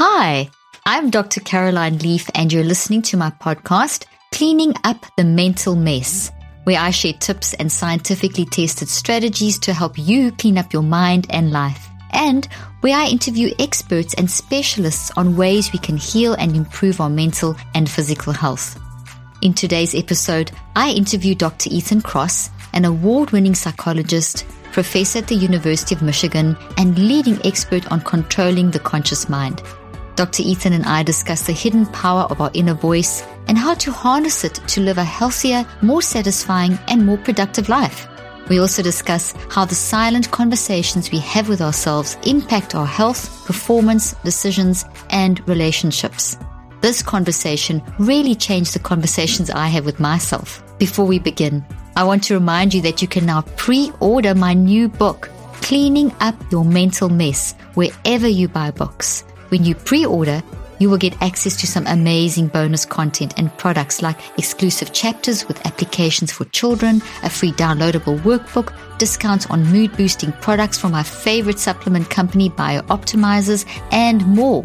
Hi, I'm Dr. Caroline Leaf, and you're listening to my podcast, Cleaning Up the Mental Mess, where I share tips and scientifically tested strategies to help you clean up your mind and life, and where I interview experts and specialists on ways we can heal and improve our mental and physical health. In today's episode, I interview Dr. Ethan Cross, an award winning psychologist, professor at the University of Michigan, and leading expert on controlling the conscious mind. Dr. Ethan and I discuss the hidden power of our inner voice and how to harness it to live a healthier, more satisfying, and more productive life. We also discuss how the silent conversations we have with ourselves impact our health, performance, decisions, and relationships. This conversation really changed the conversations I have with myself. Before we begin, I want to remind you that you can now pre order my new book, Cleaning Up Your Mental Mess, wherever you buy books. When you pre order, you will get access to some amazing bonus content and products like exclusive chapters with applications for children, a free downloadable workbook, discounts on mood boosting products from my favorite supplement company, BiOptimizers, and more.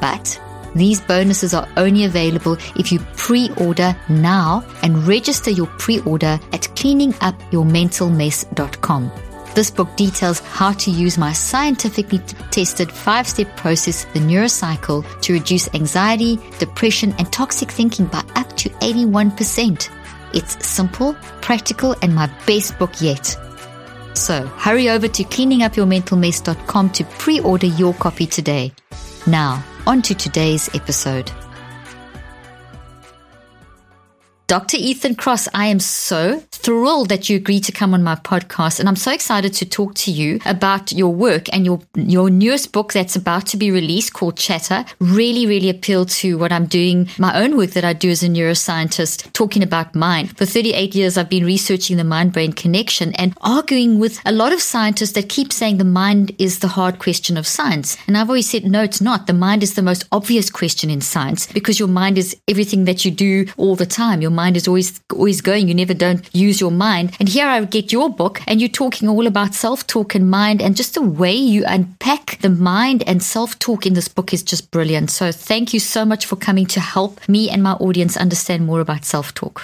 But these bonuses are only available if you pre-order now and register your pre-order at cleaningupyourmentalmess.com. This book details how to use my scientifically tested five step process, the neurocycle, to reduce anxiety, depression, and toxic thinking by up to 81%. It's simple, practical, and my best book yet. So hurry over to cleaningupyourmentalmess.com to pre order your copy today. Now, on to today's episode. Dr. Ethan Cross, I am so thrilled that you agreed to come on my podcast. And I'm so excited to talk to you about your work and your, your newest book that's about to be released called Chatter. Really, really appeal to what I'm doing, my own work that I do as a neuroscientist, talking about mind. For 38 years, I've been researching the mind brain connection and arguing with a lot of scientists that keep saying the mind is the hard question of science. And I've always said, no, it's not. The mind is the most obvious question in science because your mind is everything that you do all the time. Your mind is always always going. You never don't use your mind. And here I get your book and you're talking all about self-talk and mind and just the way you unpack the mind and self-talk in this book is just brilliant. So thank you so much for coming to help me and my audience understand more about self-talk.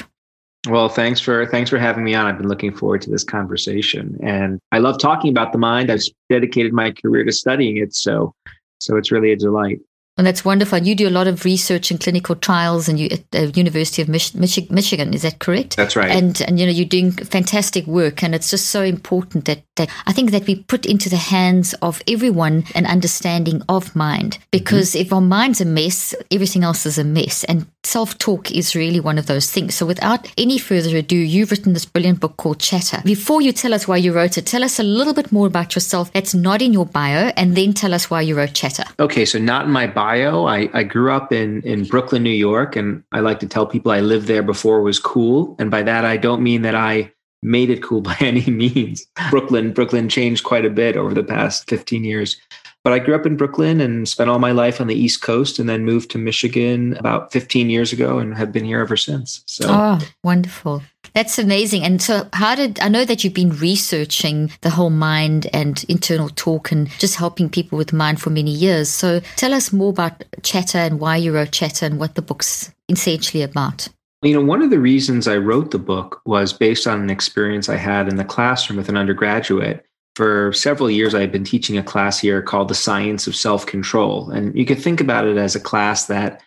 Well, thanks for thanks for having me on. I've been looking forward to this conversation, and I love talking about the mind. I've dedicated my career to studying it, so so it's really a delight. And that's wonderful. You do a lot of research and clinical trials, and you at the University of Mich- Mich- Michigan. Is that correct? That's right. And and you know you're doing fantastic work, and it's just so important that that I think that we put into the hands of everyone an understanding of mind. Because mm-hmm. if our mind's a mess, everything else is a mess, and self talk is really one of those things. So without any further ado, you've written this brilliant book called Chatter. Before you tell us why you wrote it, tell us a little bit more about yourself. That's not in your bio, and then tell us why you wrote Chatter. Okay, so not in my bio I, I grew up in, in Brooklyn, New York, and I like to tell people I lived there before it was cool. And by that, I don't mean that I made it cool by any means. Brooklyn, Brooklyn changed quite a bit over the past 15 years. But I grew up in Brooklyn and spent all my life on the East Coast and then moved to Michigan about 15 years ago and have been here ever since. So Oh, wonderful. That's amazing. And so how did I know that you've been researching the whole mind and internal talk and just helping people with mind for many years. So tell us more about Chatter and why you wrote Chatter and what the book's essentially about. You know, one of the reasons I wrote the book was based on an experience I had in the classroom with an undergraduate for several years, I've been teaching a class here called The Science of Self Control. And you could think about it as a class that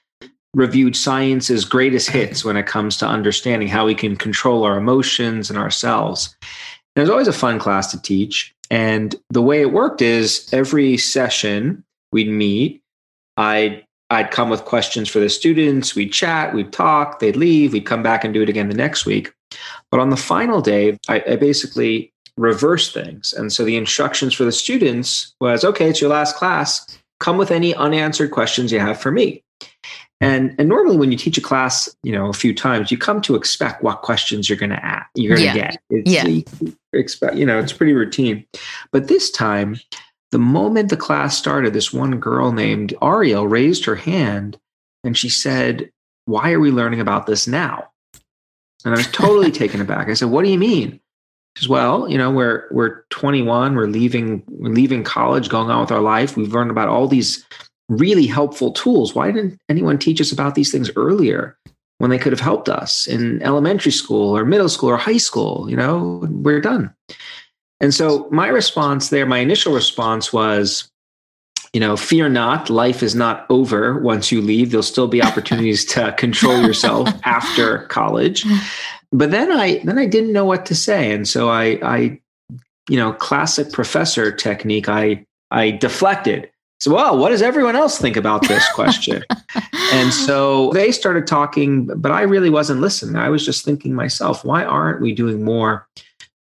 reviewed science's greatest hits when it comes to understanding how we can control our emotions and ourselves. And it was always a fun class to teach. And the way it worked is every session we'd meet, I'd I'd come with questions for the students, we'd chat, we'd talk, they'd leave, we'd come back and do it again the next week. But on the final day, I, I basically reverse things. And so the instructions for the students was okay, it's your last class. Come with any unanswered questions you have for me. And, and normally when you teach a class, you know, a few times, you come to expect what questions you're going to ask, you're going to Yeah. get. It's, Yeah. you expect, you know, it's pretty routine. But this time, the moment the class started, this one girl named Ariel raised her hand and she said, Why are we learning about this now? And I was totally taken aback. I said, What do you mean? Says, Well, you know, we're we're 21, we're leaving, we're leaving college, going on with our life. We've learned about all these really helpful tools. Why didn't anyone teach us about these things earlier when they could have helped us in elementary school or middle school or high school? You know, we're done. And so my response there, my initial response was, you know, fear not, life is not over once you leave. There'll still be opportunities to control yourself after college. But then I then I didn't know what to say. And so I I you know, classic professor technique, I I deflected. So, well, what does everyone else think about this question? and so they started talking, but I really wasn't listening. I was just thinking myself, why aren't we doing more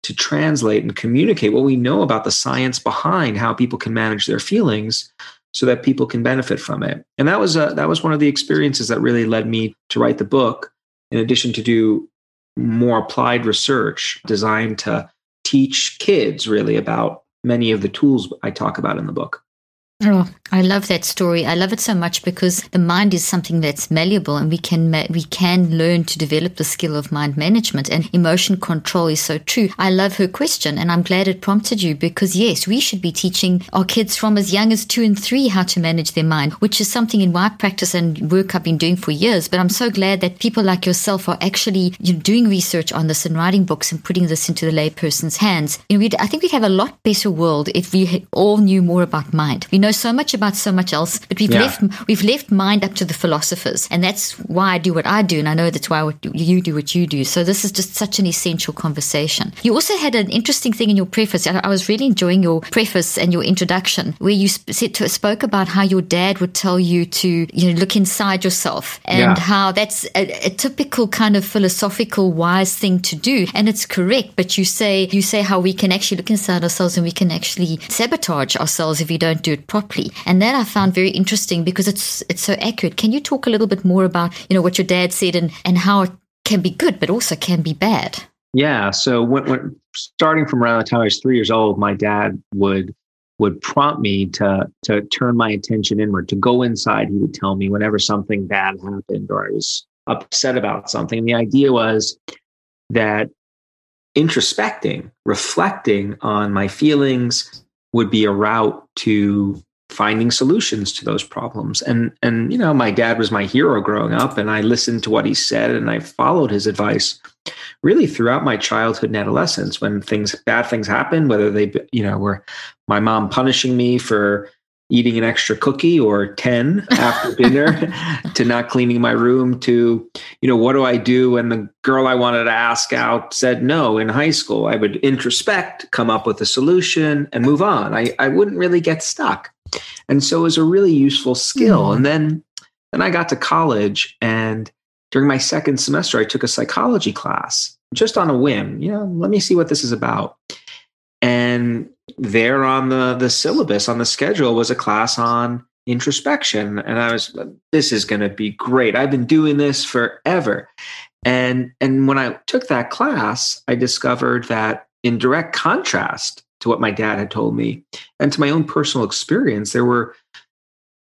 to translate and communicate what we know about the science behind how people can manage their feelings so that people can benefit from it? And that was a, that was one of the experiences that really led me to write the book in addition to do more applied research designed to teach kids really about many of the tools I talk about in the book. Oh, I love that story. I love it so much because the mind is something that's malleable, and we can ma- we can learn to develop the skill of mind management and emotion control is so true. I love her question, and I'm glad it prompted you because yes, we should be teaching our kids from as young as two and three how to manage their mind, which is something in my practice and work I've been doing for years. But I'm so glad that people like yourself are actually you know, doing research on this and writing books and putting this into the layperson's hands. You know, I think we'd have a lot better world if we all knew more about mind. We know so much about so much else, but we've Yeah. left we've left mind up to the philosophers, and that's why I do what I do, and I know that's why you do what you do. So this is just such an essential conversation. You also had an interesting thing in your preface. I, I was really enjoying your preface and your introduction, where you said to, spoke about how your dad would tell you to you know look inside yourself, and Yeah. how that's a, a typical kind of philosophical wise thing to do, and it's correct. But you say you say how we can actually look inside ourselves and we can actually sabotage ourselves if we don't do it properly. And that I found very interesting because it's it's so accurate. Can you talk a little bit more about you know what your dad said and and how it can be good, but also can be bad? Yeah. So when, when starting from around the time I was three years old, my dad would would prompt me to to turn my attention inward, to go inside. He would tell me whenever something bad happened or I was upset about something. And the idea was that introspecting, reflecting on my feelings would be a route to finding solutions to those problems. And and you know, my dad was my hero growing up and I listened to what he said and I followed his advice really throughout my childhood and adolescence when things bad things happened whether they you know were my mom punishing me for eating an extra cookie or 10 after dinner to not cleaning my room to you know what do i do when the girl i wanted to ask out said no in high school? I would introspect come up with a solution and move on. I, I wouldn't really get stuck and so it was a really useful skill Mhm. and then then i got to college and during my second semester, I took a psychology class just on a whim. You know, let me see what this is about. And there on the the syllabus on the schedule was a class on introspection, and I was, this is going to be great. I've been doing this forever. And and when I took that class, I discovered that in direct contrast to what my dad had told me and to my own personal experience, there were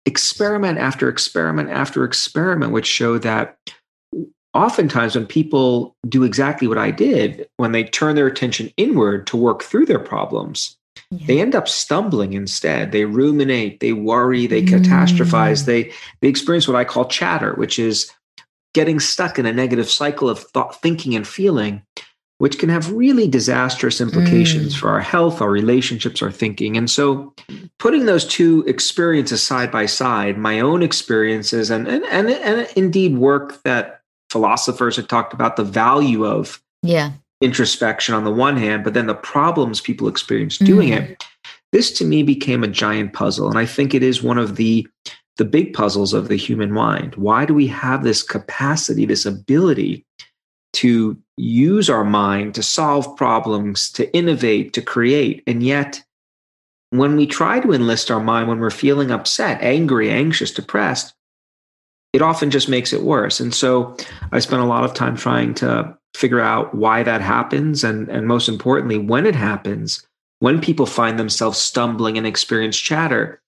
experiment after experiment after experiment which showed that oftentimes when people do exactly what I did, when they turn their attention inward to work through their problems, they end up stumbling instead. They ruminate, they worry, they Mm. catastrophize, they they experience what I call chatter, which is getting stuck in a negative cycle of thought, thinking and feeling, which can have really disastrous implications Mm. for our health, our relationships, our thinking. And so putting those two experiences side by side, my own experiences and and and, and indeed work that philosophers have talked about the value of Yeah. introspection on the one hand, but then the problems people experience doing Mm. it. This to me became a giant puzzle. And I think it is one of the the big puzzles of the human mind. Why do we have this capacity, this ability to use our mind to solve problems, to innovate, to create. And yet, when we try to enlist our mind when we're feeling upset, angry, anxious, depressed, it often just makes it worse. And so I spent a lot of time trying to figure out why that happens. And, and most importantly, when it happens, when people find themselves stumbling and experience chatter,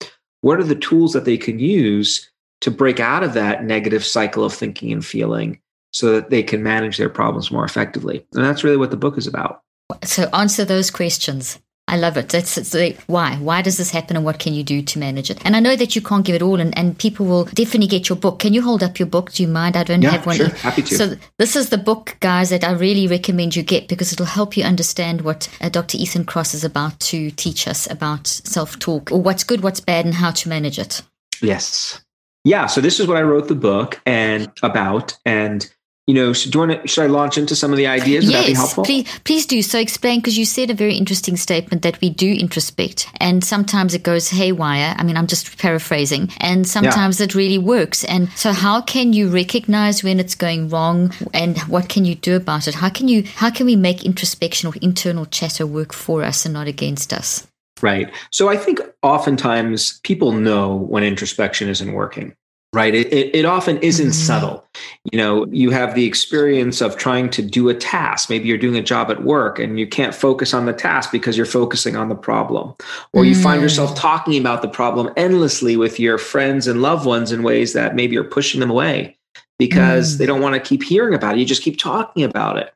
what are the tools that they can use to break out of that negative cycle of thinking and feeling so that they can manage their problems more effectively? And that's really what the book is about. So, answer those questions. I love it. That's, that's like, why. Why does this happen and what can you do to manage it? And I know that you can't give it all and, and people will definitely get your book. Can you hold up your book? Do you mind? I don't yeah, have one. Sure. Happy to. So this is the book, guys, that I really recommend you get because it'll help you understand what uh, Dr. Ethan Cross is about to teach us about self-talk or what's good, what's bad and how to manage it. Yes. Yeah. So this is what I wrote the book and about. And you know, should, do you want to, should I launch into some of the ideas? Would yes, that be helpful? Please, please do. So explain, because you said a very interesting statement that we do introspect and sometimes it goes haywire. I mean, I'm just paraphrasing and sometimes yeah. it really works. And so how can you recognize when it's going wrong and what can you do about it? How can you, how can we make introspection or internal chatter work for us and not against us? Right. So I think oftentimes people know when introspection isn't working right it, it, often isn't mm-hmm. subtle you know you have the experience of trying to do a task maybe you're doing a job at work and you can't focus on the task because you're focusing on the problem or you mm. find yourself mm. talking about the problem endlessly with your friends and loved ones in ways that maybe you're pushing them away because mm. they don't want to keep hearing about it you just keep talking about it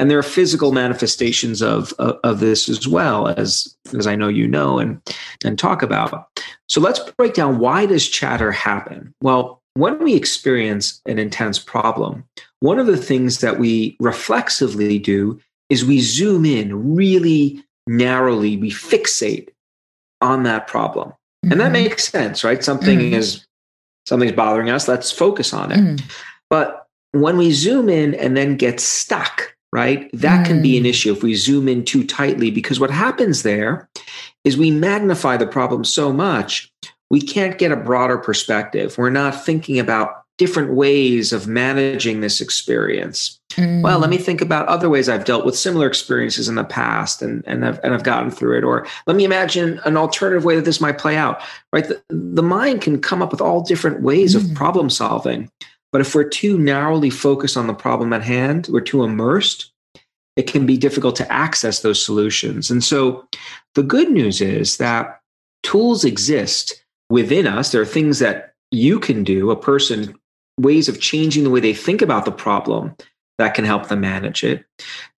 and there are physical manifestations of, of, of this as well as as I know you know and and talk about. So let's break down why does chatter happen? Well, when we experience an intense problem, one of the things that we reflexively do is we zoom in really narrowly, we fixate on that problem. Mm-hmm. And that mm-hmm. makes sense, right? Something mm-hmm. is something's bothering us, let's focus on it. Mm-hmm. But when we zoom in and then get stuck right? That can be an mm. issue if we zoom in too tightly because what happens there is we magnify the problem so much, we can't get a broader perspective. We're not thinking about different ways of managing this experience. Mm. Well, let me think about other ways I've dealt with similar experiences in the past and, and, I've, and I've gotten through it. Or let me imagine an alternative way that this might play out, right? The, the mind can come up with all different ways mm. of problem solving. But if we're too narrowly focused on the problem at hand, we're too immersed, it can be difficult to access those solutions. And so the good news is that tools exist within us. There are things that you can do, a person, ways of changing the way they think about the problem that can help them manage it.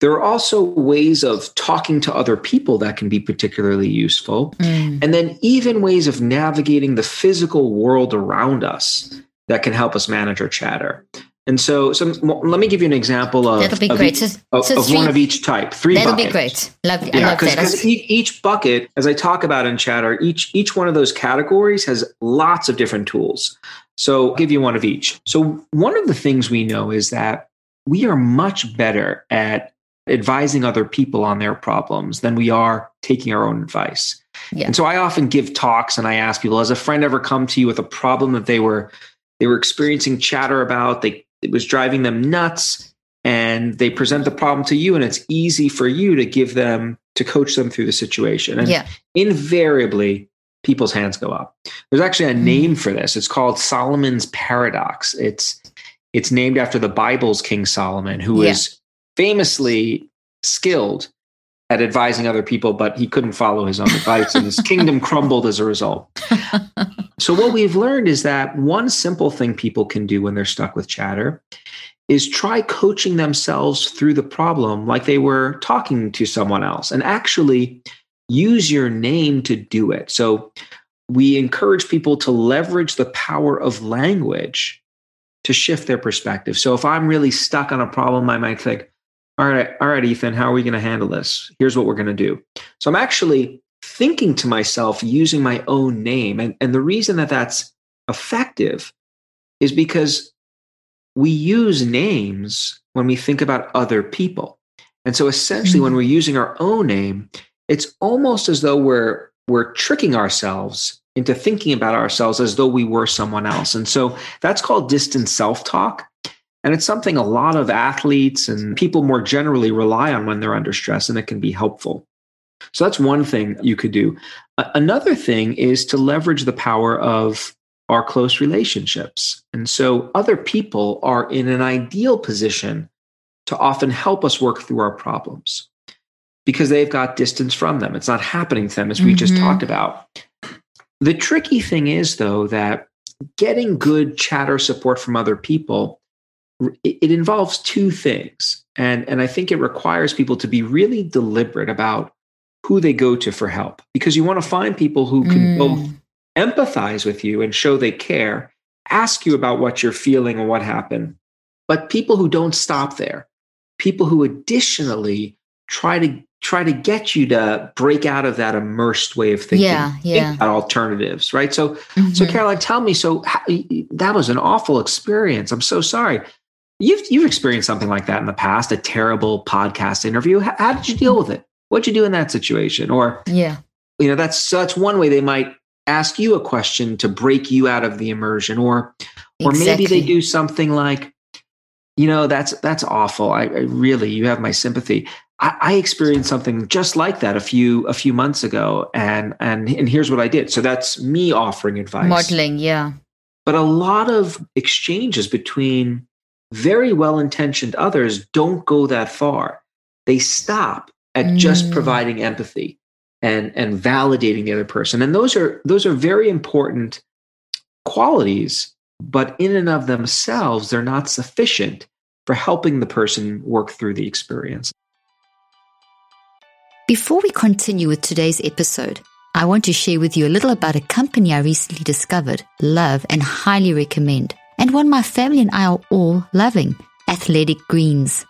There are also ways of talking to other people that can be particularly useful. Mm. And then even ways of navigating the physical world around us that can help us manage our chatter. And so, so let me give you an example of that'll be great. Each, of, so three, of, one of each type. Three. That'll buckets. be great. Love, yeah, I love that. Cause each bucket, as I talk about in chatter, each each one of those categories has lots of different tools. So, I'll give you one of each. So, one of the things we know is that we are much better at advising other people on their problems than we are taking our own advice. Yeah. And so, I often give talks and I ask people, has a friend ever come to you with a problem that they were they were experiencing chatter about they it was driving them nuts and they present the problem to you and it's easy for you to give them to coach them through the situation and yeah. invariably people's hands go up there's actually a mm. name for this it's called solomon's paradox it's it's named after the bible's king solomon who was yeah. famously skilled at advising other people, but he couldn't follow his own advice, and his kingdom crumbled as a result. so, what we've learned is that one simple thing people can do when they're stuck with chatter is try coaching themselves through the problem like they were talking to someone else and actually use your name to do it. So, we encourage people to leverage the power of language to shift their perspective. So, if I'm really stuck on a problem, I might think, all right, all right, Ethan, how are we going to handle this? Here's what we're going to do. So I'm actually thinking to myself using my own name. And, and the reason that that's effective is because we use names when we think about other people. And so essentially, mm-hmm. when we're using our own name, it's almost as though we're we're tricking ourselves into thinking about ourselves as though we were someone else. And so that's called distant self-talk. And it's something a lot of athletes and people more generally rely on when they're under stress, and it can be helpful. So that's one thing you could do. Another thing is to leverage the power of our close relationships. And so other people are in an ideal position to often help us work through our problems because they've got distance from them. It's not happening to them, as we mm-hmm. just talked about. The tricky thing is, though, that getting good chatter support from other people it, involves two things. And and i think it requires people to be really deliberate about who they go to for help. Because you want to find people who can mm. both empathize with you and show they care ask you about what you're feeling and what happened. But people who don't stop there people who additionally try to try to get you to break out of that immersed way of thinking yeah yeah. about alternatives right? So mm-hmm. so caroline tell me so how, that was an awful experience. I'm so sorry You've you've experienced something like that in the past, a terrible podcast interview. How, how did you deal with it? What'd you do in that situation? Or yeah, you know, that's such one way they might ask you a question to break you out of the immersion, or or exactly. maybe they do something like, you know, that's that's awful. I, I really, you have my sympathy. I, I experienced something just like that a few a few months ago, and and and here's what I did. So that's me offering advice, modeling, yeah. But a lot of exchanges between very well intentioned others don't go that far. They stop at mm. just providing empathy and, and validating the other person. And those are those are very important qualities, but in and of themselves, they're not sufficient for helping the person work through the experience. Before we continue with today's episode, I want to share with you a little about a company I recently discovered, love, and highly recommend and one my family and I are all loving athletic greens.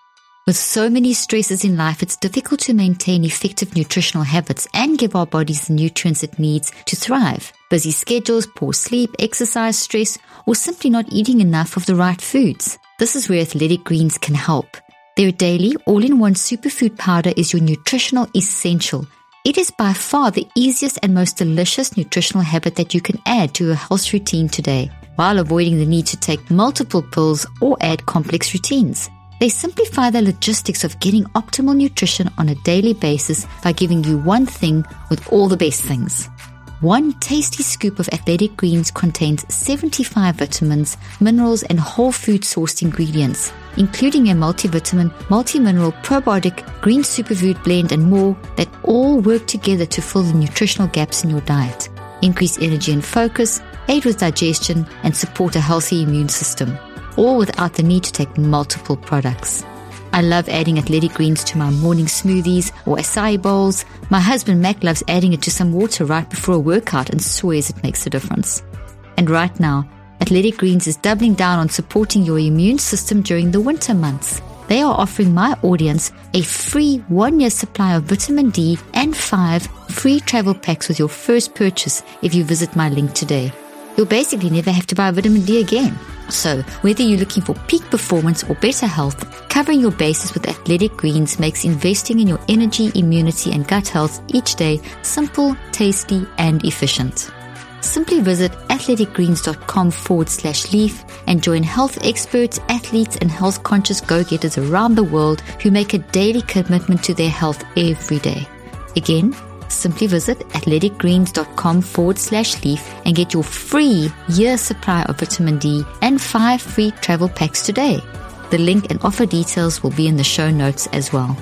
With so many stresses in life, it's difficult to maintain effective nutritional habits and give our bodies the nutrients it needs to thrive. Busy schedules, poor sleep, exercise, stress, or simply not eating enough of the right foods. This is where Athletic Greens can help. Their daily all-in-one superfood powder is your nutritional essential. It is by far the easiest and most delicious nutritional habit that you can add to your health routine today while avoiding the need to take multiple pills or add complex routines. They simplify the logistics of getting optimal nutrition on a daily basis by giving you one thing with all the best things. One tasty scoop of athletic greens contains 75 vitamins, minerals, and whole food sourced ingredients, including a multivitamin, multi-mineral, probiotic, green superfood blend, and more that all work together to fill the nutritional gaps in your diet, increase energy and focus, aid with digestion, and support a healthy immune system, all without the need to take multiple products. I love adding athletic greens to my morning smoothies or acai bowls. My husband Mac loves adding it to some water right before a workout and swears it makes a difference. And right now, Athletic Greens is doubling down on supporting your immune system during the winter months. They are offering my audience a free one year supply of vitamin D and five free travel packs with your first purchase if you visit my link today you'll basically never have to buy vitamin D again. So, whether you're looking for peak performance or better health, covering your bases with athletic greens makes investing in your energy, immunity, and gut health each day simple, tasty, and efficient. Simply visit athleticgreens.com forward slash leaf and join health experts, athletes, and health conscious go getters around the world who make a daily commitment to their health every day. Again, Simply visit athleticgreens.com forward slash leaf and get your free year supply of vitamin D and five free travel packs today. The link and offer details will be in the show notes as well.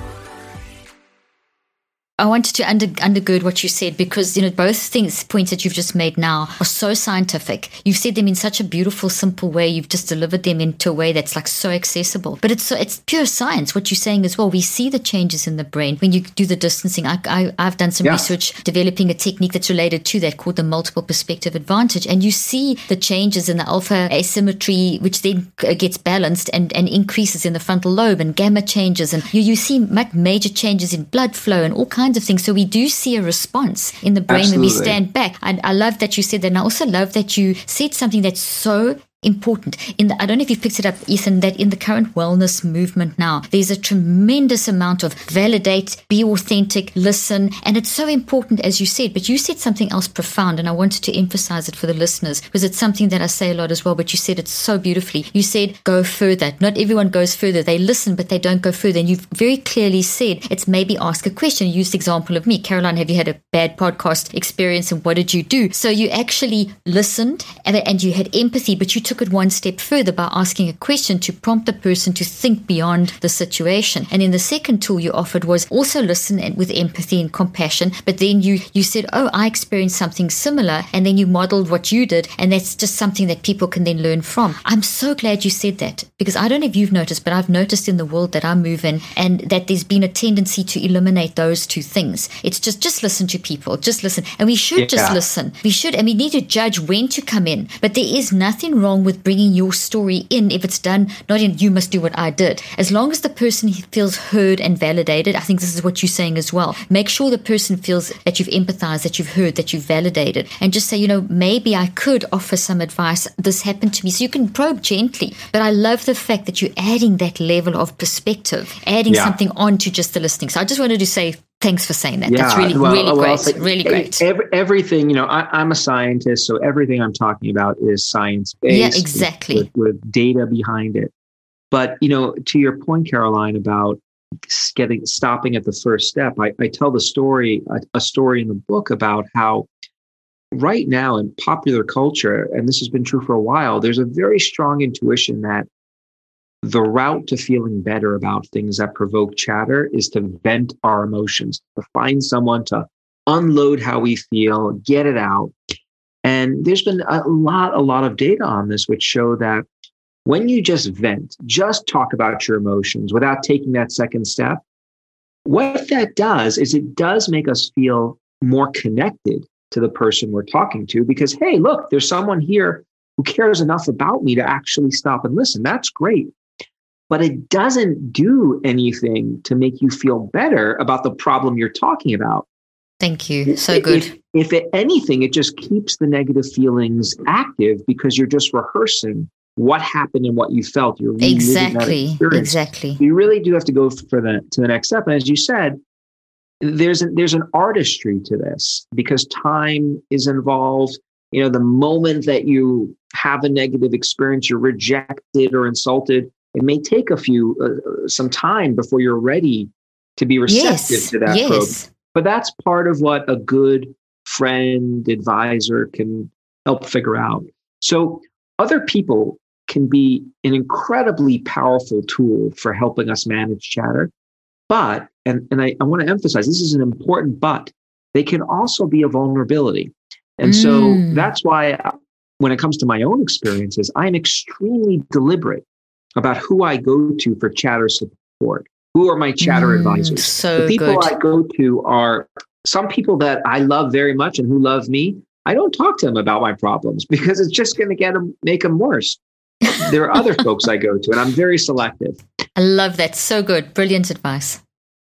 I wanted to under, undergird what you said because you know both things points that you've just made now are so scientific. You've said them in such a beautiful, simple way. You've just delivered them into a way that's like so accessible. But it's so, it's pure science. What you're saying as well. We see the changes in the brain when you do the distancing. I, I have done some yeah. research developing a technique that's related to that called the multiple perspective advantage, and you see the changes in the alpha asymmetry, which then gets balanced and and increases in the frontal lobe and gamma changes, and you you see major changes in blood flow and all kinds kinds of things. So we do see a response in the brain Absolutely. when we stand back. And I love that you said that. And I also love that you said something that's so important in the, I don't know if you've picked it up, Ethan, that in the current wellness movement now, there's a tremendous amount of validate, be authentic, listen. And it's so important, as you said, but you said something else profound. And I wanted to emphasize it for the listeners because it's something that I say a lot as well, but you said it so beautifully. You said go further. Not everyone goes further. They listen, but they don't go further. And you've very clearly said it's maybe ask a question. You used the example of me. Caroline, have you had a bad podcast experience and what did you do? So you actually listened and, and you had empathy, but you took it one step further by asking a question to prompt the person to think beyond the situation. And then the second tool you offered was also listen with empathy and compassion. But then you you said, "Oh, I experienced something similar," and then you modeled what you did, and that's just something that people can then learn from. I'm so glad you said that because I don't know if you've noticed, but I've noticed in the world that I move in, and that there's been a tendency to eliminate those two things. It's just just listen to people, just listen, and we should yeah. just listen. We should, and we need to judge when to come in. But there is nothing wrong with bringing bringing your story in if it's done not in you must do what I did. As long as the person feels heard and validated, I think this is what you're saying as well. Make sure the person feels that you've empathized, that you've heard, that you've validated, and just say, you know, maybe I could offer some advice. This happened to me. So you can probe gently. But I love the fact that you're adding that level of perspective, adding yeah. something on to just the listening. So I just wanted to say Thanks for saying that. Yeah, That's really, well, really well, great. really great. Every, everything, you know, I, am a scientist, so everything I'm talking about is science based. Yeah, exactly. With, with, data behind it. But, you know, to your point, Caroline, about getting stopping at the first step, I, I tell the story, a, a story in the book about how right now in popular culture, and this has been true for a while, there's a very strong intuition that the route to feeling better about things that provoke chatter is to vent our emotions, to find someone to unload how we feel, get it out. And there's been a lot, a lot of data on this, which show that when you just vent, just talk about your emotions without taking that second step, what that does is it does make us feel more connected to the person we're talking to because, hey, look, there's someone here who cares enough about me to actually stop and listen. That's great but it doesn't do anything to make you feel better about the problem you're talking about. Thank you. So good. If, if it, anything, it just keeps the negative feelings active because you're just rehearsing what happened and what you felt. You're exactly, exactly. You really do have to go for the to the next step. And as you said, there's an, there's an artistry to this because time is involved. You know, the moment that you have a negative experience, you're rejected or insulted it may take a few uh, some time before you're ready to be receptive yes, to that yes. probe. But that's part of what a good friend, advisor can help figure out. So other people can be an incredibly powerful tool for helping us manage chatter. But, and, and I, I want to emphasize this is an important but, they can also be a vulnerability. And mm. so that's why uh, when it comes to my own experiences, I'm extremely deliberate about who I go to for chatter support. Who are my chatter mm, advisors? So the people good. I go to are some people that I love very much and who love me. I don't talk to them about my problems because it's just going to get them, make them worse. there are other folks I go to, and I'm very selective. I love that. So good. Brilliant advice.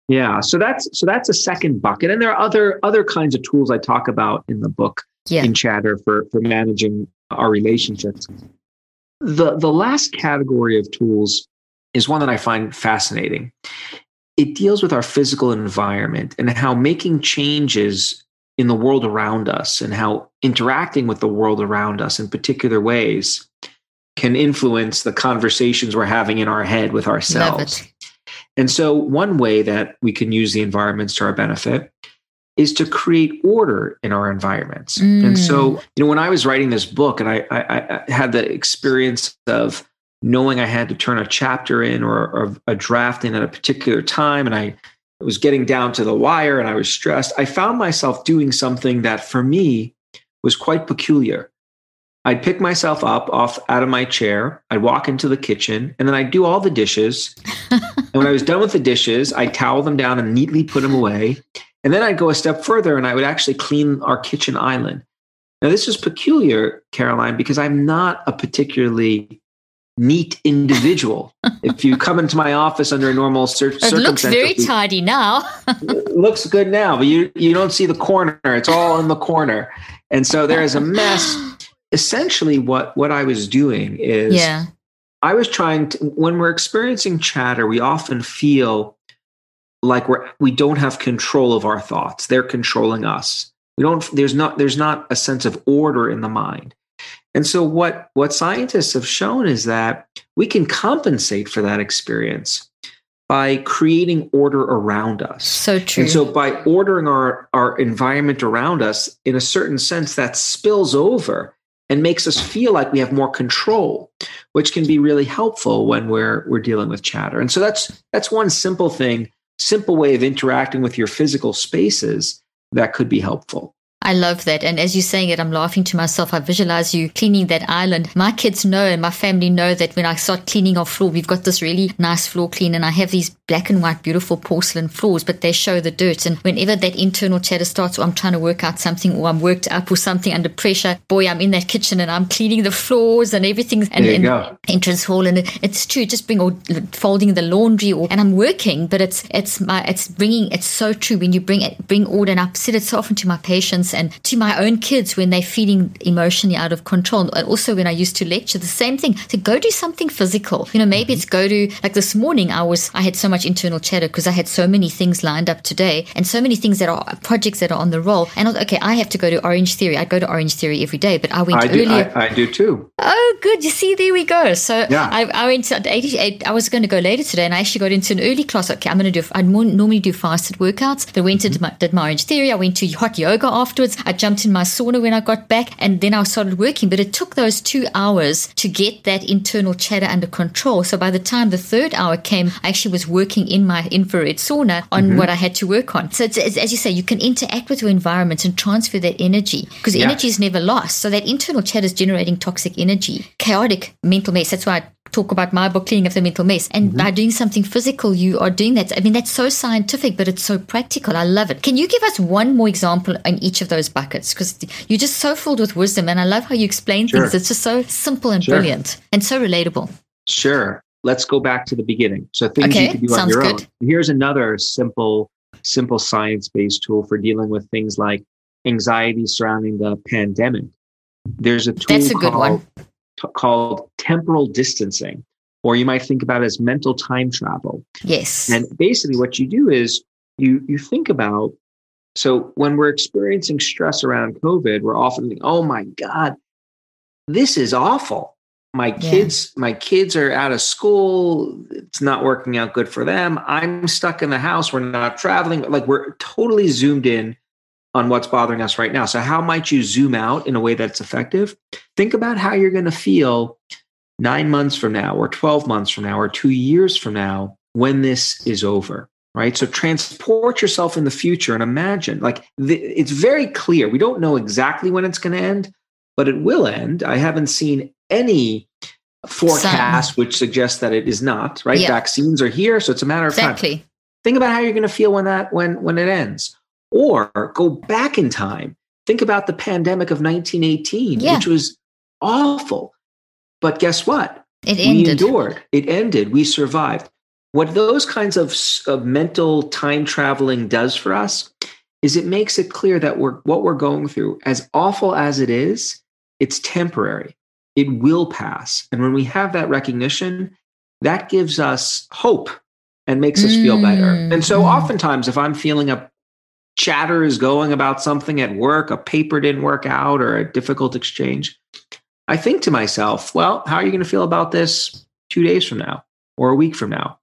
Yeah. So that's so that's a second bucket. And there are other other kinds of tools I talk about in the book yeah. in chatter for for managing our relationships. The, the last category of tools is one that I find fascinating. It deals with our physical environment and how making changes in the world around us and how interacting with the world around us in particular ways can influence the conversations we're having in our head with ourselves. And so, one way that we can use the environments to our benefit is to create order in our environments. Mm. And so, mm. you know, when I was writing this book and I, I, I, had the experience of knowing I had to turn a chapter in or, or a draft in at a particular time, and I was getting down to the wire and I was stressed, I found myself doing something that for me was quite peculiar. I'd pick myself up off out of my chair. I'd walk into the kitchen and then I'd do all the dishes. and when I was done with the dishes, I'd towel them down and neatly put them away. And then I'd go a step further and I would actually clean our kitchen island. Now, this is peculiar, Caroline, because I'm not a particularly neat individual. if you come into my office under a normal cir- it looks very tidy now. looks good now, but you you don't see the corner. It's all in the corner, and so there is a mess. essentially what what I was doing is Yeah. I was trying to when we're experiencing chatter, we often feel like we're we don't have control of our thoughts. They're controlling us. We don't there's not there's not a sense of order in the mind. And so what what scientists have shown is that we can compensate for that experience by creating order around us. So true. And so by ordering our, our environment around us in a certain sense, that spills over and makes us feel like we have more control, which can be really helpful when we're we're dealing with chatter. And so that's that's one simple thing, simple way of interacting with your physical spaces that could be helpful. I love that. And as you're saying it, I'm laughing to myself. I visualize you cleaning that island. My kids know and my family know that when I start cleaning our floor, we've got this really nice floor clean and I have these black and white, beautiful porcelain floors, but they show the dirt. And whenever that internal chatter starts, or I'm trying to work out something, or I'm worked up or something under pressure, boy, I'm in that kitchen and I'm cleaning the floors and everything. And, go. entrance hall, and it's true. Just bring or folding the laundry, or and I'm working, but it's it's my it's bringing. It's so true when you bring it bring order. And I've said it so often to my patients and to my own kids when they're feeling emotionally out of control. And also when I used to lecture, the same thing. To go do something physical. You know, maybe it's go to like this morning. I was I had so much internal chatter because I had so many things lined up today, and so many things that are projects that are on the roll. And I was, okay, I have to go to Orangetheory. I go to Orangetheory every day, but I went I do earlier. I, I do too. Oh, good. You see, there we go. So Yeah. I, I went to 88. I was going to go later today, and I actually got into an early class. Okay, I'm going to do. I more, normally do fasted workouts. But I went to mm-hmm. my, did my Orangetheory. I went to hot yoga afterwards. I jumped in my sauna when I got back, and then I started working. But it took those two hours to get that internal chatter under control. So by the time the third hour came, I actually was working in my infrared sauna on mm-hmm. what I had to work on. So as you say, you can interact with your environment and transfer that energy because Yeah. energy is never lost. So that internal chatter is generating toxic energy, chaotic mental mess. That's why I talk about my book, Cleaning Up the Mental Mess. And mm-hmm. by doing something physical, you are doing that. I mean, that's so scientific, but it's so practical. I love it. Can you give us one more example in each of those buckets? Because you're just so filled with wisdom. And I love how you explain Sure. things. It's just so simple and Sure. brilliant and so relatable. Sure. Let's go back to the beginning. So things Okay, you can do on your good. own. Here's another simple, simple science-based tool for dealing with things like anxiety surrounding the pandemic. There's a tool That's a good one. t- called temporal distancing, or you might think about it as mental time travel. Yes. And basically, what you do is you you think about. So when we're experiencing stress around COVID, we're often thinking, "Oh my God, this is awful. My Yeah. kids, my kids are out of school. It's not working out good for them. I'm stuck in the house. We're not traveling. Like we're totally zoomed in on what's bothering us right now. So how might you zoom out in a way that's effective? Think about how you're going to feel nine months from now, or 12 months from now, or two years from now when this is over. Right. So transport yourself in the future and imagine like the, it's very clear. We don't know exactly when it's going to end, but it will end. I haven't seen any forecast which suggests that it is not. Right. Yeah. Vaccines are here. So it's a matter of time think about how you're going to feel when that when when it ends or go back in time think about the pandemic of 1918 Yeah. which was awful but guess what? It we ended. endured. It ended. We survived. What those kinds of, of mental time traveling does for us is it makes it clear that we're what we're going through as awful as it is it's temporary. It will pass. And when we have that recognition that gives us hope and makes us feel better. Mm, and so mm. oftentimes if i'm feeling a chatter is going about something at work a paper didn't work out or a difficult exchange i think to myself well how are you going to feel about this two days from now or a week from now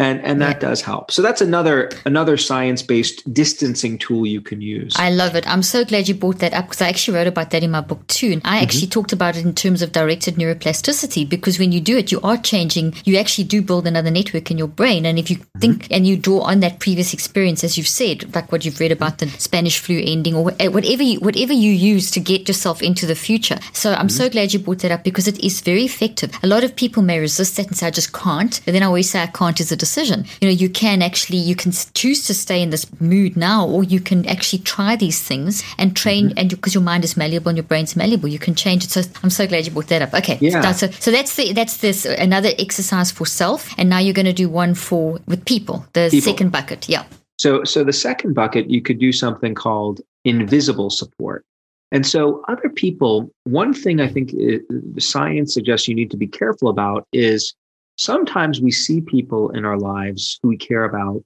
and and that does help so that's another another science-based distancing tool you can use I love it. I'm so glad you brought that up because I actually wrote about that in my book too. And I mm-hmm. actually talked about it in terms of directed neuroplasticity because when you do it, you are changing. You actually do build another network in your brain. And if you mm-hmm. think and you draw on that previous experience, as you've said, like what you've read about the mm-hmm. Spanish flu ending or whatever you, whatever you use to get yourself into the future. So I'm so glad you brought that up because it is very effective. A lot of people may resist that and say, I just can't. But then I always say, I can't is a decision. You know, you can actually, you can choose to stay in this mood now, or you can actually try these things and train. Mm-hmm. And because your mind is malleable and your brain's malleable, you can change it. So I'm so glad you brought that up. Okay. Yeah. So, so that's the, that's this uh, another exercise for self. And now you're going to do one for with people, the People. second bucket. Yeah. So, so the second bucket, you could do something called invisible support. And so, other people, one thing I think uh, it, science suggests you need to be careful about is sometimes we see people in our lives who we care about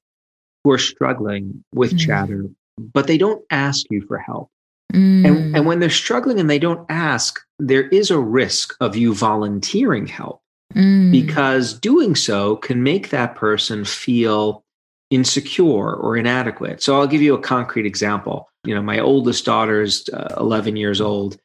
who are struggling with mm. chatter, but they don't ask you for help. Mm. And, and when they're struggling and they don't ask, there is a risk of you volunteering help mm. because doing so can make that person feel insecure or inadequate. So I'll give you a concrete example. You know, my oldest daughter is uh, 11 years old,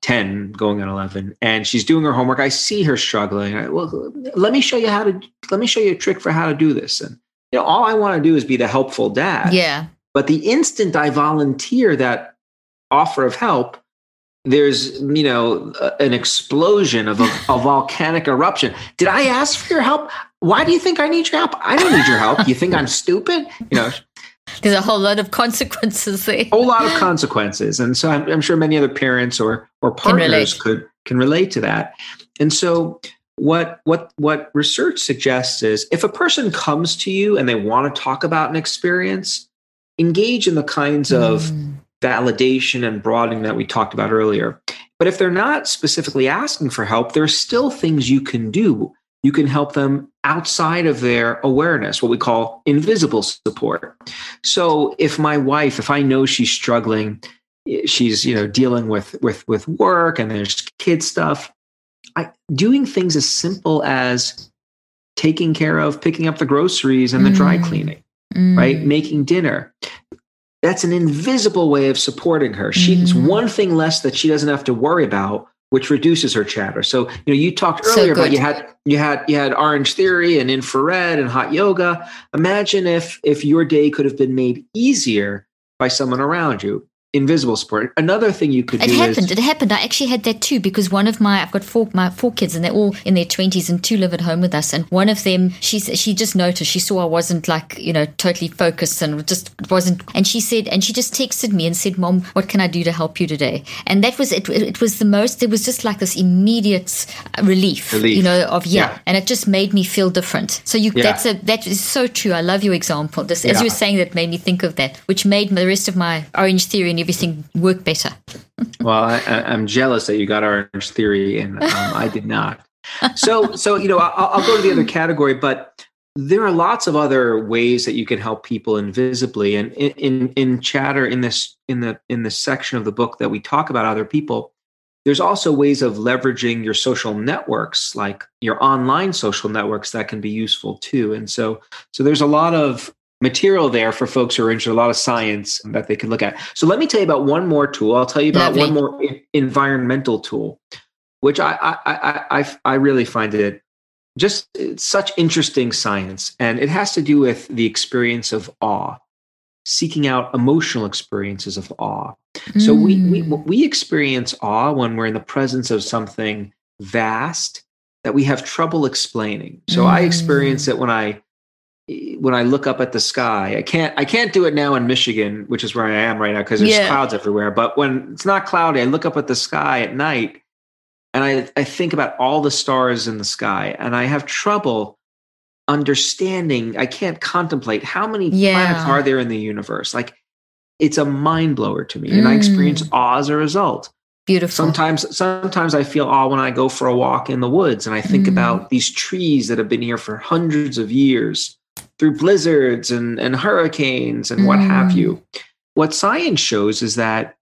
10 going on 11, and she's doing her homework. I see her struggling. I, well, let me show you how to, let me show you a trick for how to do this. And, you know, all I want to do is be the helpful dad. Yeah. But the instant I volunteer that offer of help, there's you know an explosion of a, a, volcanic eruption did i ask for your help why do you think i need your help i don't need your help you think i'm stupid you know there's a whole lot of consequences there a whole lot of consequences and so i'm, I'm sure many other parents or or partners can could can relate to that and so what what what research suggests is if a person comes to you and they want to talk about an experience engage in the kinds of mm validation and broadening that we talked about earlier. But if they're not specifically asking for help, there are still things you can do. You can help them outside of their awareness, what we call invisible support. So if my wife, if I know she's struggling, she's you know dealing with with with work and there's kid stuff, I, doing things as simple as taking care of picking up the groceries and the dry mm. cleaning, mm. right? Making dinner that's an invisible way of supporting her. She's mm-hmm. one thing less that she doesn't have to worry about, which reduces her chatter. So, you know, you talked earlier so about you had you had you had Orangetheory and infrared and hot yoga. Imagine if if your day could have been made easier by someone around you invisible support. Another thing you could do. it happened. Is, it happened. I actually had that too because one of my I've got four my four kids and they're all in their twenties and two live at home with us. And one of them she she just noticed she saw I wasn't like you know totally focused and just wasn't. And she said and she just texted me and said, "Mom, what can I do to help you today?" And that was it. It was the most. There was just like this immediate relief, relief. you know, of yeah, yeah, and it just made me feel different. So you yeah. that's a that is so true. I love your example. This as yeah. you were saying that made me think of that, which made the rest of my Orangetheory and everything work better. well, I, am jealous that you got Orangetheory and um, I did not. So, so you know, I'll, I'll go to the other category, but there are lots of other ways that you can help people invisibly. And in, in, in chatter in this in the in the section of the book that we talk about other people, there's also ways of leveraging your social networks, like your online social networks, that can be useful too. And so, so there's a lot of material there for folks who are interested, a lot of science that they can look at. So let me tell you about one more tool. I'll tell you about Lovely. one more environmental tool, which I, I, I, I, I really find it just such interesting science. And it has to do with the experience of awe, seeking out emotional experiences of awe. Mm. So we, we, mm. we experience awe when we're in the presence of something vast that we have trouble explaining. So mm. I experience it when I when I look up at the sky, I can't I can't do it now in Michigan, which is where I am right now because there's yeah. clouds everywhere. But when it's not cloudy, I look up at the sky at night and I, I think about all the stars in the sky and I have trouble understanding. I can't contemplate how many yeah. planets are there in the universe. Like it's a mind blower to me. Mm. And I experience mm. awe as a result. Beautiful. Sometimes, sometimes I feel awe when I go for a walk in the woods and I think mm. about these trees that have been here for hundreds of years through blizzards and, and hurricanes and what mm. have you. What science shows is that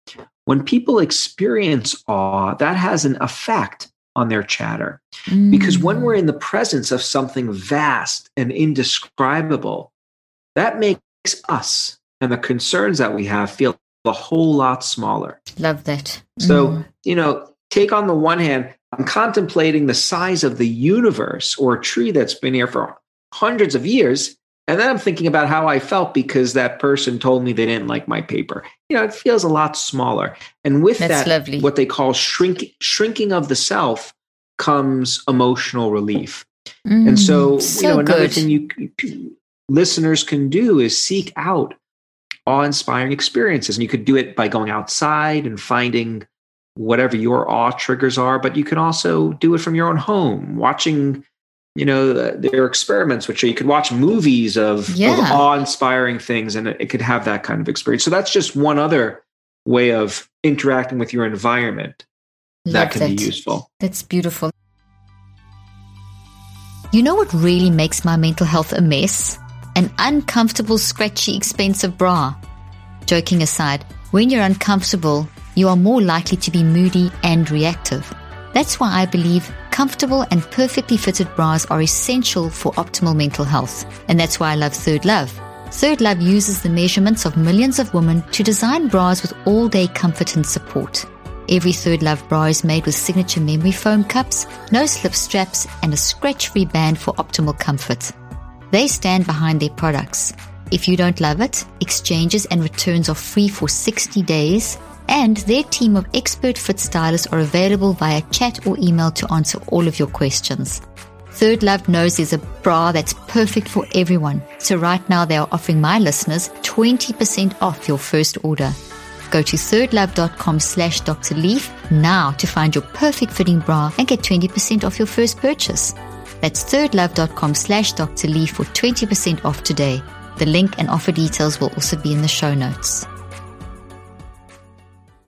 when people experience awe, that has an effect on their chatter. Mm. Because when we're in the presence of something vast and indescribable, that makes us and the concerns that we have feel a whole lot smaller. Love that. Mm. So, you know, take on the one hand, I'm contemplating the size of the universe or a tree that's been here for hundreds of years. And then I'm thinking about how I felt because that person told me they didn't like my paper. You know, it feels a lot smaller. And with That's that, lovely. what they call shrink, shrinking of the self comes emotional relief. Mm, and so, so, you know, another good. thing you listeners can do is seek out awe-inspiring experiences. And you could do it by going outside and finding whatever your awe triggers are, but you can also do it from your own home, watching you know there are experiments which you could watch movies of, yeah. of awe-inspiring things and it, it, could have that kind of experience so that's just one other way of interacting with your environment Love that can be useful. That's beautiful. You know what really makes my mental health a mess? An uncomfortable, scratchy, expensive bra. Joking aside, when you're uncomfortable, you are more likely to be moody and reactive. That's why I believe comfortable and perfectly fitted bras are essential for optimal mental health. And that's why I love ThirdLove. Third Love uses the measurements of millions of women to design bras with all day comfort and support. Every ThirdLove bra is made with signature memory foam cups, no slip straps, and a scratch free band for optimal comfort. They stand behind their products. If you don't love it, exchanges and returns are free for 60 days, and their team of expert fit stylists are available via chat or email to answer all of your questions. ThirdLove knows there's a bra that's perfect for everyone. So right now they are offering my listeners 20% off your first order. Go to thirdlove.com slash Dr. Leaf now to find your perfect fitting bra and get 20% off your first purchase. That's thirdlove.com slash Dr. Leaf for 20% off today. The link and offer details will also be in the show notes.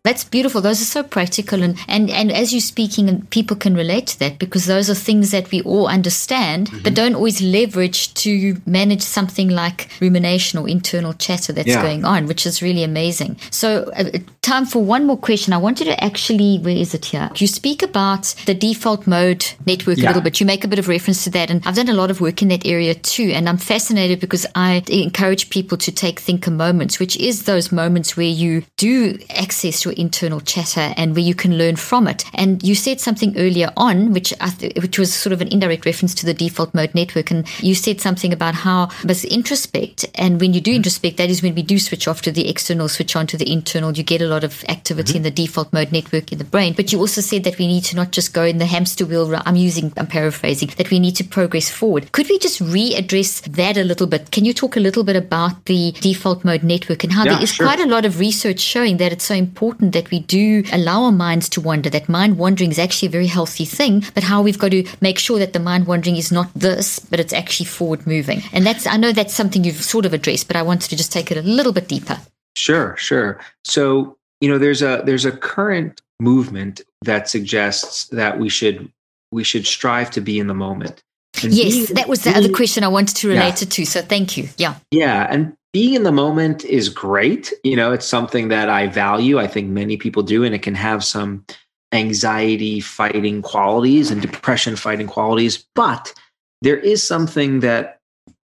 That's beautiful. Those are so practical, and, and, and as you're speaking, and people can relate to that because those are things that we all understand, mm-hmm. but don't always leverage to manage something like rumination or internal chatter that's yeah. going on, which is really amazing. So, uh, time for one more question. I wanted to actually, where is it here? You speak about the default mode network yeah. a little bit. You make a bit of reference to that, and I've done a lot of work in that area too. And I'm fascinated because I encourage people to take thinker moments, which is those moments where you do access your internal chatter and where you can learn from it. And you said something earlier on, which th- which was sort of an indirect reference to the default mode network, and you said something about how must introspect, and when you do introspect, that is when we do switch off to the external, switch on to the internal. You get a lot of activity mm-hmm. in the default mode network in the brain. But you also said that we need to not just go in the hamster wheel. I'm using, I'm paraphrasing, that we need to progress forward. Could we just readdress that a little bit? Can you talk a little bit about the default mode network and how yeah, there is sure. quite a lot of research showing that it's so important that we do allow our minds to wander, that mind wandering is actually a very healthy thing, but how we've got to make sure that the mind wandering is not this, but it's actually forward moving. And that's, I know that's something you've sort of addressed, but I wanted to just take it a little bit deeper. Sure, sure. So, you know, there's a there's a current movement that suggests that we should we should strive to be in the moment. And yes, being, that was the being, other question I wanted to relate yeah. it to. So thank you. Yeah. Yeah. And being in the moment is great. You know, it's something that I value. I think many people do, and it can have some anxiety fighting qualities and depression fighting qualities. But there is something that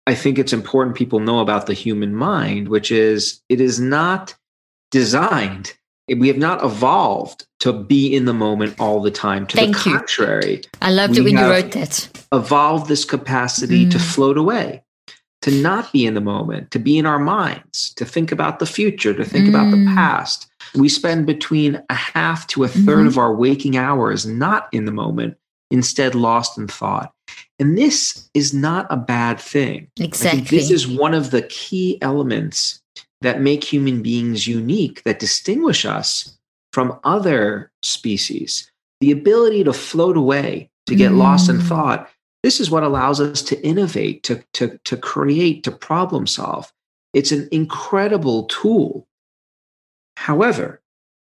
I think it's important people know about the human mind, which is it is not designed. We have not evolved to be in the moment all the time. To Thank the contrary, you. I loved it when you wrote that. Evolved this capacity mm. to float away to not be in the moment, to be in our minds, to think about the future, to think mm. about the mm. past. We spend between a half to a 3rd mm-hmm. of our waking hours not in the moment, instead lost in thought. And this is not a bad thing. Exactly. this is one of the key elements that make human beings unique, that distinguish us from other species. The ability to float away, to get mm. lost in mm. thought, this is what allows us to innovate, to, to, to create, to problem solve. It's an incredible tool. However,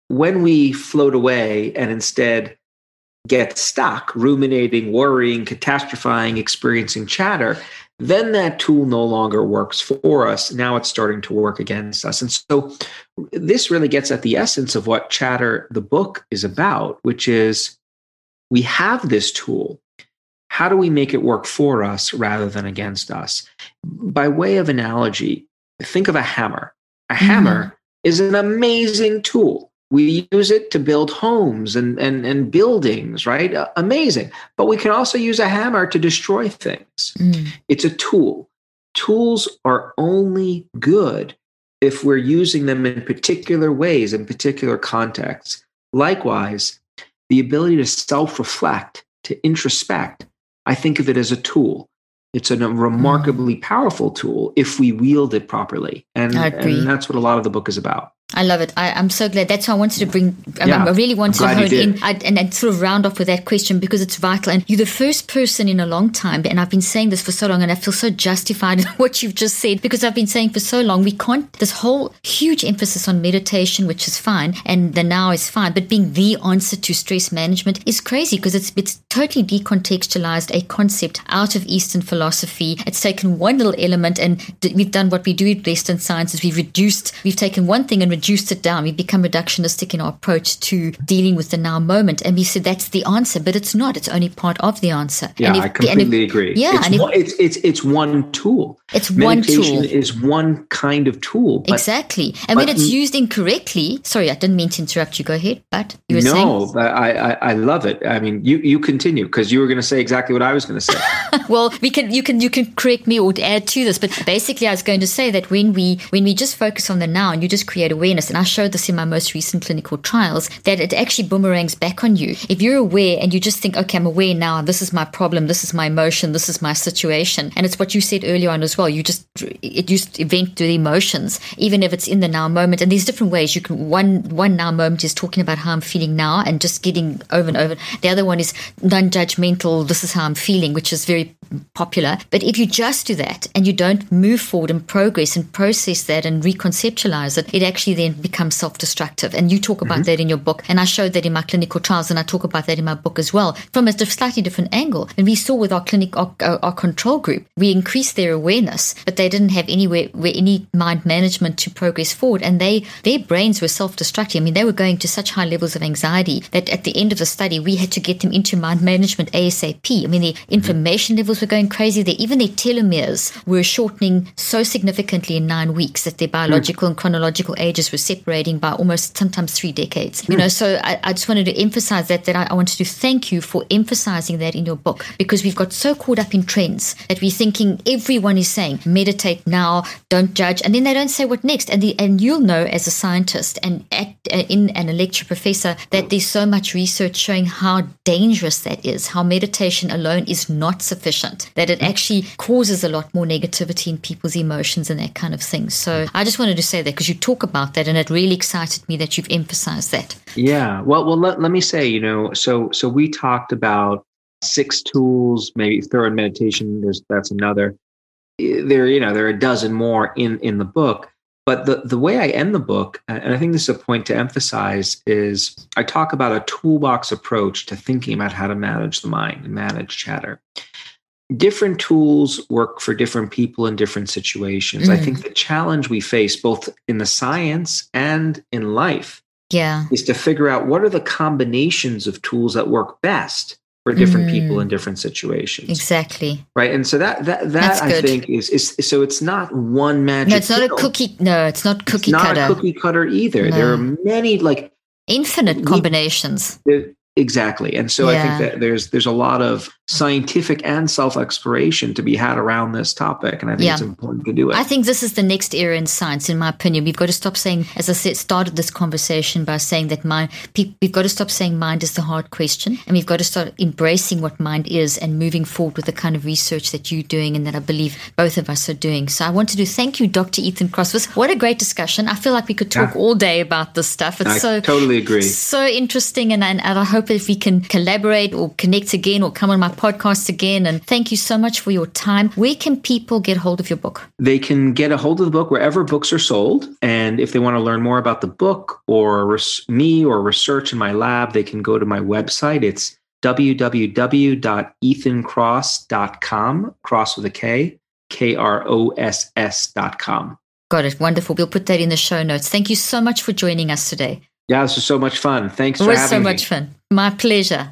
when we float away and instead get stuck ruminating, worrying, catastrophizing, experiencing chatter, then that tool no longer works for us. Now it's starting to work against us. And so this really gets at the essence of what Chatter, the book, is about, which is we have this tool how do we make it work for us rather than against us? By way of analogy, think of a hammer. A mm-hmm. hammer is an amazing tool. We use it to build homes and, and, and buildings, right? Uh, amazing. But we can also use a hammer to destroy things. Mm. It's a tool. Tools are only good if we're using them in particular ways, in particular contexts. Likewise, the ability to self reflect, to introspect, I think of it as a tool. It's a remarkably mm. powerful tool if we wield it properly. And, and that's what a lot of the book is about. I love it. I, am so glad. That's why I wanted to bring. Yeah, I really wanted to hone in I, and, and sort of round off with that question because it's vital. And you're the first person in a long time, and I've been saying this for so long, and I feel so justified in what you've just said because I've been saying for so long we can't. This whole huge emphasis on meditation, which is fine, and the now is fine, but being the answer to stress management is crazy because it's it's totally decontextualized a concept out of Eastern philosophy. It's taken one little element, and we've done what we do in Western sciences. We've reduced. We've taken one thing and reduced it down. We've become reductionistic in our approach to dealing with the now moment. And we said that's the answer, but it's not. It's only part of the answer. Yeah, if, I completely if, agree. Yeah, it's, one, it's, it's, it's one tool. It's Meditation one tool. is one kind of tool. But, exactly. And when it's used incorrectly, sorry, I didn't mean to interrupt you. Go ahead, but you were no, saying. No, I, I, I love it. I mean, you, you continue because you were going to say exactly what I was going to say. well, we can, you can, you can correct me or add to this, but basically I was going to say that when we, when we just focus on the now and you just create awareness, and I showed this in my most recent clinical trials, that it actually boomerangs back on you. If you're aware and you just think, okay, I'm aware now, this is my problem, this is my emotion, this is my situation. And it's what you said earlier on as well. You just, it used event the emotions, even if it's in the now moment. And there's different ways you can, one, one now moment is talking about how I'm feeling now and just getting over and over. The other one is non judgmental, this is how I'm feeling, which is very popular. But if you just do that and you don't move forward and progress and process that and reconceptualize it, it actually then becomes self destructive. And you talk about mm-hmm. that in your book. And I showed that in my clinical trials and I talk about that in my book as well from a slightly different angle. And we saw with our clinic, our, our control group, we increased their awareness, but they didn't have anywhere where any mind management to progress forward. And they, their brains were self destructing. I mean, they were going to such high levels of anxiety that at the end of the study, we had to get them into mind management ASAP. I mean, the mm-hmm. inflammation levels were going crazy. They, even their telomeres were shortening so significantly in nine weeks that their biological mm. and chronological ages were separating by almost sometimes three decades. You know, so I, I just wanted to emphasize that, that I, I wanted to thank you for emphasizing that in your book because we've got so caught up in trends that we're thinking everyone is saying meditate now, don't judge, and then they don't say what next. And the, and you'll know as a scientist and at, uh, in and a lecture professor that there's so much research showing how dangerous that is, how meditation alone is not sufficient, that it actually causes a lot more negativity in people's emotions and that kind of thing. So I just wanted to say that because you talk about that and it really excited me that you've emphasized that. Yeah. Well, well, let, let me say, you know, so, so we talked about six tools, maybe thorough meditation. There's, that's another eh, there, you know, there are a dozen more in, in the book. But the, the way I end the book, and I think this is a point to emphasize, is I talk about a toolbox approach to thinking about how to manage the mind and manage chatter. Different tools work for different people in different situations. Mm. I think the challenge we face, both in the science and in life, yeah. is to figure out what are the combinations of tools that work best for different mm. people in different situations. Exactly. Right. And so that that that I think is is so it's not one magic. No, it's not a cookie. No, it's not cookie it's not cutter. Not a cookie cutter either. No. There are many like infinite combinations. There, Exactly. And so yeah. I think that there's there's a lot of scientific and self-exploration to be had around this topic and I think yeah. it's important to do it. I think this is the next era in science in my opinion. We've got to stop saying as I said started this conversation by saying that mind we've got to stop saying mind is the hard question and we've got to start embracing what mind is and moving forward with the kind of research that you're doing and that I believe both of us are doing. So I wanted to do thank you Dr. Ethan Kross. What a great discussion. I feel like we could talk yeah. all day about this stuff. It's I so totally agree. So interesting and, and I hope hope if we can collaborate or connect again or come on my podcast again. And thank you so much for your time. Where can people get hold of your book? They can get a hold of the book wherever books are sold. And if they want to learn more about the book or res- me or research in my lab, they can go to my website. It's www.ethankross.com, Kross with a K, K R O S S.com. Got it. Wonderful. We'll put that in the show notes. Thank you so much for joining us today. Yeah, this was so much fun. Thanks it for having so me. It was so much fun. My pleasure.